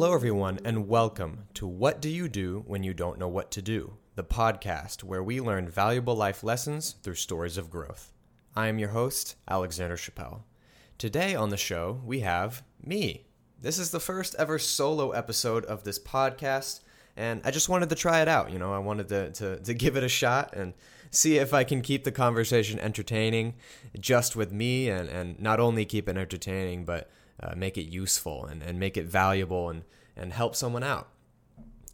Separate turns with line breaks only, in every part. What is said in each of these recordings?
Hello, everyone, and welcome to What Do You Do When You Don't Know What to Do, the podcast where we learn valuable life lessons through stories of growth. I am your host, Alexander Chappelle. Today on the show, we have me. This is the first ever solo episode of this podcast, and I just wanted to try it out. You know, I wanted to, to, to give it a shot and see if I can keep the conversation entertaining just with me, and, and not only keep it entertaining, but uh, make it useful and, and make it valuable and, and help someone out.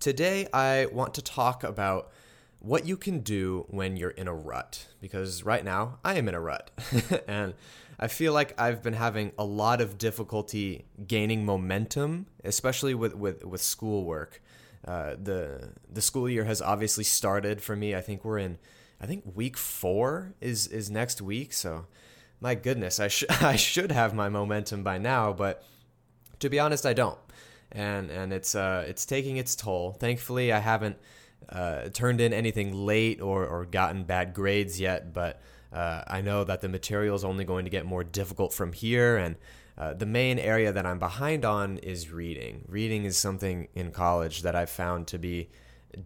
Today, I want to talk about what you can do when you're in a rut, because right now I am in a rut. and I feel like I've been having a lot of difficulty gaining momentum, especially with, with, with schoolwork. Uh, the the school year has obviously started for me. I think we're in, I think week four is is next week. So my goodness, I should I should have my momentum by now, but to be honest, I don't, and and it's uh it's taking its toll. Thankfully, I haven't uh, turned in anything late or or gotten bad grades yet, but uh, I know that the material is only going to get more difficult from here, and uh, the main area that I'm behind on is reading. Reading is something in college that I've found to be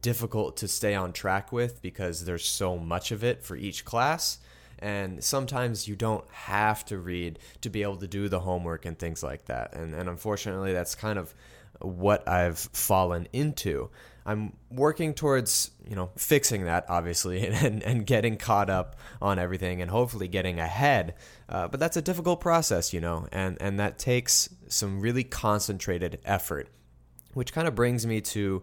difficult to stay on track with because there's so much of it for each class and sometimes you don't have to read to be able to do the homework and things like that and and unfortunately that's kind of what I've fallen into. I'm working towards, you know, fixing that obviously and, and getting caught up on everything and hopefully getting ahead. Uh, but that's a difficult process, you know, and, and that takes some really concentrated effort, which kind of brings me to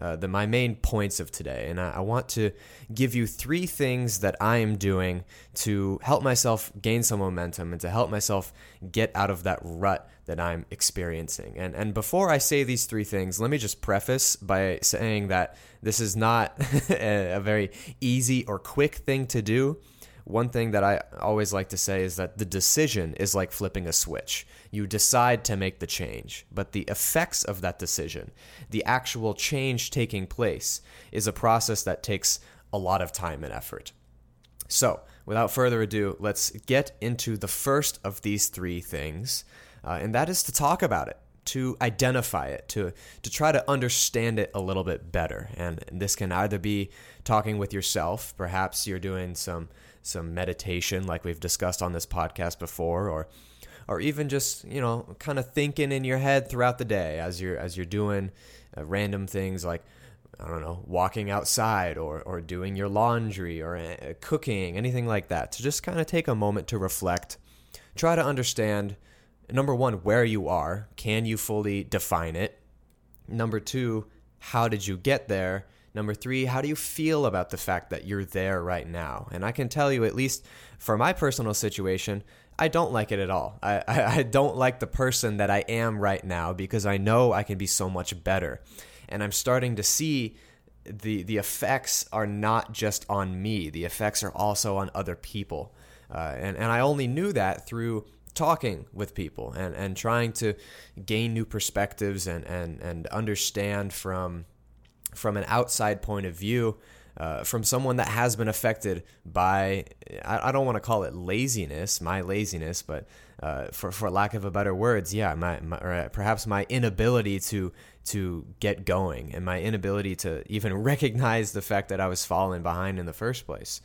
uh, the my main points of today, and I, I, want to give you three things that I am doing to help myself gain some momentum and to help myself get out of that rut that I'm experiencing. And and before I say these three things, let me just preface by saying that this is not a, a very easy or quick thing to do one thing that I always like to say is that the decision is like flipping a switch. You decide to make the change, but the effects of that decision, the actual change taking place, is a process that takes a lot of time and effort. So, without further ado, let's get into the first of these three things, uh, and that is to talk about it to identify it, to to try to understand it a little bit better. And, this can either be talking with yourself, perhaps you're doing some some meditation like we've discussed on this podcast before or or even just you know kind of thinking in your head throughout the day as you're as you're doing uh, random things like I don't know walking outside or or doing your laundry or uh, cooking anything like that to just kind of take a moment to reflect try to understand number 1 where you are can you fully define it number 2 how did you get there Number three, how do you feel about the fact that you're there right now? And I can tell you, at least for my personal situation, I don't like it at all. I, I, I, don't like the person that I am right now because I know I can be so much better. And I'm starting to see the, the effects are not just on me, the effects are also on other people. Uh, and, and I only knew that through talking with people and, and trying to gain new perspectives and, and, and understand from from an outside point of view, uh, from someone that has been affected by, I, I don't want to call it laziness, my laziness, but uh, for, for lack of a better words, yeah, my, my or perhaps my inability to to get going and my inability to even recognize the fact that I was falling behind in the first place.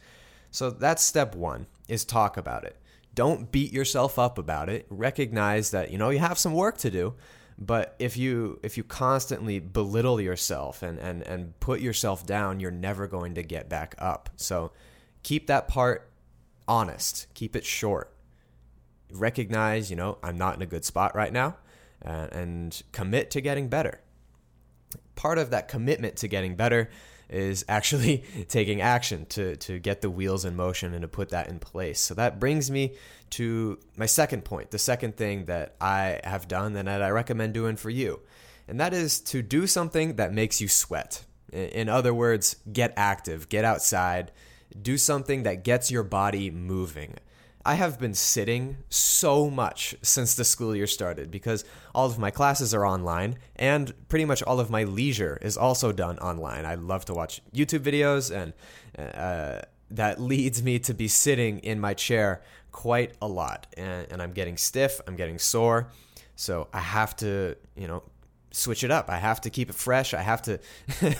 So that's step one: is talk about it. Don't beat yourself up about it. Recognize that you know you have some work to do, but if you if you constantly belittle yourself and and and put yourself down you're never going to get back up. So keep that part honest. Keep it short. Recognize you know i'm not in a good spot right now and, and commit to getting better. Part of that commitment to getting better is actually taking action to, to get the wheels in motion and to put that in place. So that brings me to my second point, the second thing that I have done and that I recommend doing for you. And that is to do something that makes you sweat. In other words, get active, get outside, do something that gets your body moving. I have been sitting so much since the school year started because all of my classes are online and pretty much all of my leisure is also done online. I love to watch YouTube videos and uh, that leads me to be sitting in my chair quite a lot and, and I'm getting stiff, I'm getting sore. So I have to, you know, switch it up. I have to keep it fresh. I have to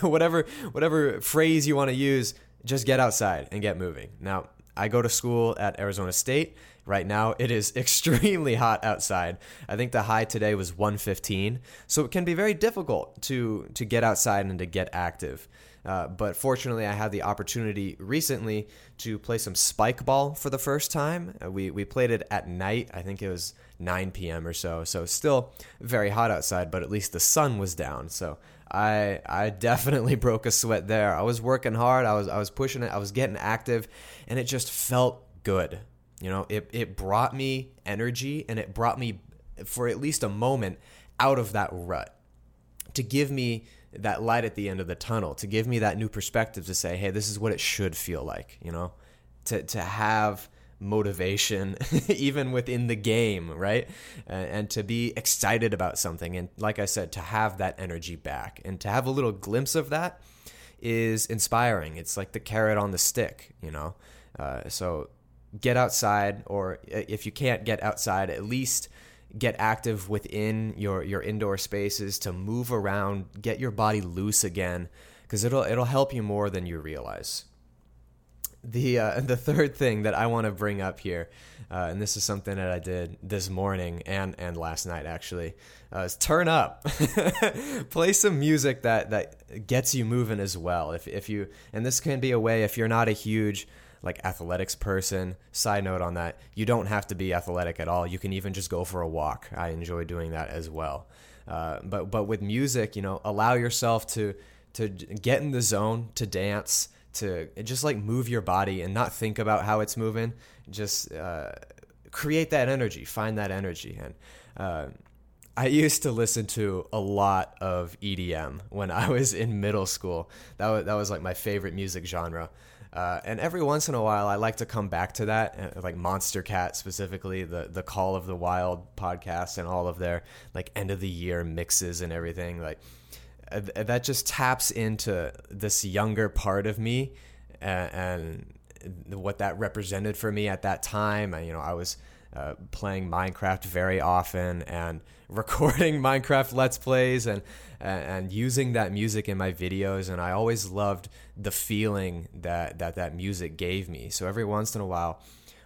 whatever whatever phrase you want to use, just get outside and get moving. Now, I go to school at Arizona State. Right now, it is extremely hot outside. I think the high today was 115, so it can be very difficult to to get outside and to get active. Uh, but fortunately, I had the opportunity recently to play some spike ball for the first time. Uh, we we played it at night. I think it was 9 p.m. or so. So still very hot outside, but at least the sun was down. So I I definitely broke a sweat there. I was working hard. I was I was pushing it. I was getting active, and it just felt good. You know, it it brought me energy, and it brought me for at least a moment out of that rut to give me that light at the end of the tunnel to give me that new perspective to say hey this is what it should feel like you know to to have motivation even within the game right? And, and, to be excited about something. And like i said to have that energy back and to have a little glimpse of that is inspiring. It's like the carrot on the stick you know? Uh, so get outside or if you can't get outside at least get active within your your indoor spaces to move around get your body loose again because it'll it'll help you more than you realize the uh, the third thing that I want to bring up here, uh, and this is something that I did this morning and and last night actually, uh, is turn up, play some music that that gets you moving as well. If if you and this can be a way if you're not a huge like athletics person. Side note on that, you don't have to be athletic at all. You can even just go for a walk. I enjoy doing that as well. Uh, but but with music, you know, allow yourself to to get in the zone to dance to just like move your body and not think about how it's moving. Just uh, create that energy, find that energy. And uh, I used to listen to a lot of EDM when I was in middle school. That was, that was like my favorite music genre. Uh, and every once in a while, I like to come back to that, like Monstercat specifically, the the Call of the Wild podcast and all of their like end of the year mixes and everything. Like that just taps into this younger part of me and, and what that represented for me at that time. I, you know, I was uh, playing Minecraft very often and recording Minecraft Let's Plays and and using that music in my videos. And I always loved the feeling that that that music gave me. So every once in a while,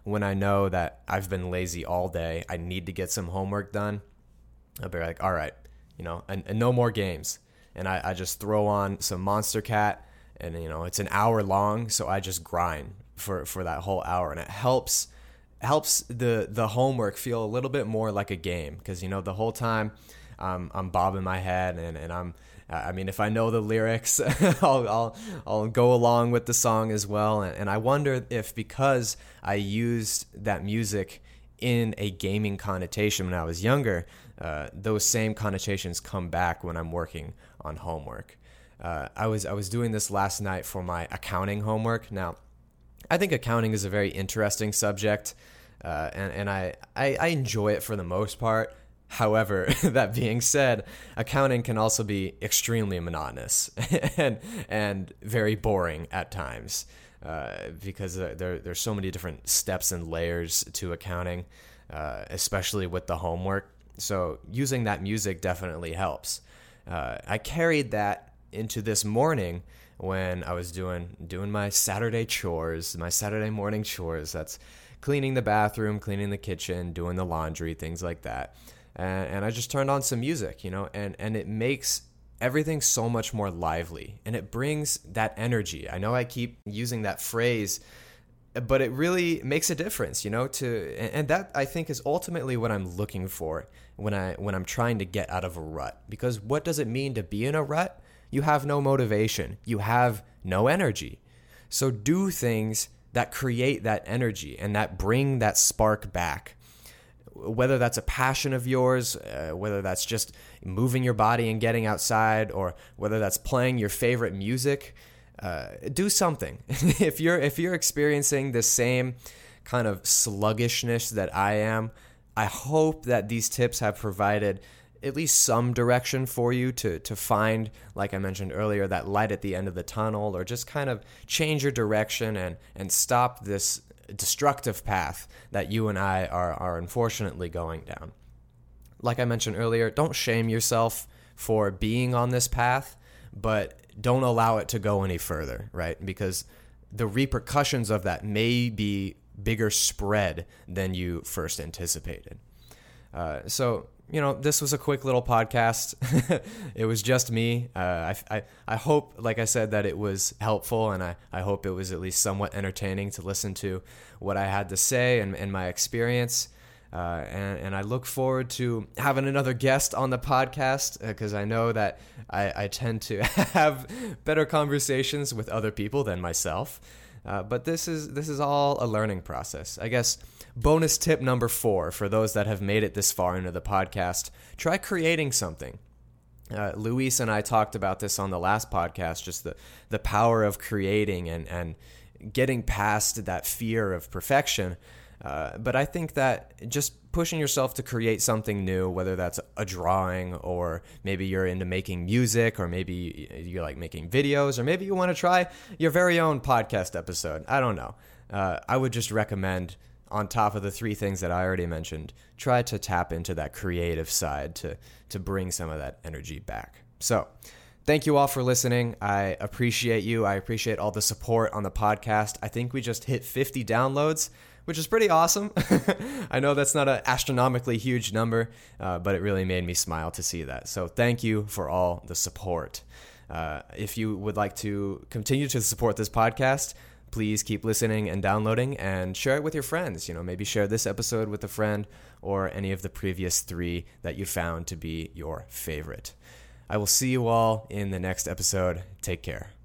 when I know that I've been lazy all day, I need to get some homework done. I'll be like, all right, you know, and, and no more games and I, I just throw on some Monstercat, and you know it's an hour long, so I just grind for for that whole hour, and it helps helps the the homework feel a little bit more like a game because you know the whole time um, I'm bobbing my head and, and I'm I mean if I know the lyrics I'll, I'll I'll go along with the song as well and, and I wonder if because I used that music in a gaming connotation when I was younger uh, those same connotations come back when I'm working on homework. Uh, I was I was doing this last night for my accounting homework. Now, I think accounting is a very interesting subject, uh, and and I, I I enjoy it for the most part. However, that being said, accounting can also be extremely monotonous and and very boring at times uh, because there there's so many different steps and layers to accounting, uh, especially with the homework. So using that music definitely helps. Uh, I carried that into this morning when I was doing doing my Saturday chores, my Saturday morning chores. That's cleaning the bathroom, cleaning the kitchen, doing the laundry, things like that. And, and I just turned on some music, you know, and and it makes everything so much more lively and it brings that energy. I know I keep using that phrase but it really makes a difference, you know, to and that I think is ultimately what I'm looking for when I when I'm trying to get out of a rut. Because what does it mean to be in a rut? You have no motivation. You have no energy. So do things that create that energy and that bring that spark back. Whether that's a passion of yours, uh, whether that's just moving your body and getting outside, or whether that's playing your favorite music, uh, do something. if you're if you're experiencing the same kind of sluggishness that I am, I hope that these tips have provided at least some direction for you to to find like I mentioned earlier that light at the end of the tunnel or just kind of change your direction and and stop this destructive path that you and I are are unfortunately going down. Like I mentioned earlier, don't shame yourself for being on this path, but don't allow it to go any further, right? Because the repercussions of that may be bigger spread than you first anticipated. Uh, so you know, this was a quick little podcast. it was just me. Uh, I, I, I hope, like I said, that it was helpful, and I, I hope it was at least somewhat entertaining to listen to what I had to say and, and my experience. Uh, and, and I look forward to having another guest on the podcast because uh, I know that I, I tend to have better conversations with other people than myself. Uh, but this is this is all a learning process. I guess bonus tip number four for those that have made it this far into the podcast: try creating something. Uh, Luis and I talked about this on the last podcast, just the the power of creating and and getting past that fear of perfection. Uh, but I think that just pushing yourself to create something new, whether that's a drawing or maybe you're into making music or maybe you like making videos or maybe you want to try your very own podcast episode. I don't know. Uh, I would just recommend, on top of the three things that I already mentioned, try to tap into that creative side to, to bring some of that energy back. So, thank you all for listening. I appreciate you. I appreciate all the support on the podcast. I think we just hit 50 downloads which is pretty awesome. I know that's not an astronomically huge number, uh, but it really made me smile to see that. So thank you for all the support. Uh, if you would like to continue to support this podcast, please keep listening and downloading and share it with your friends. You know, maybe share this episode with a friend or any of the previous three that you found to be your favorite. I will see you all in the next episode. Take care.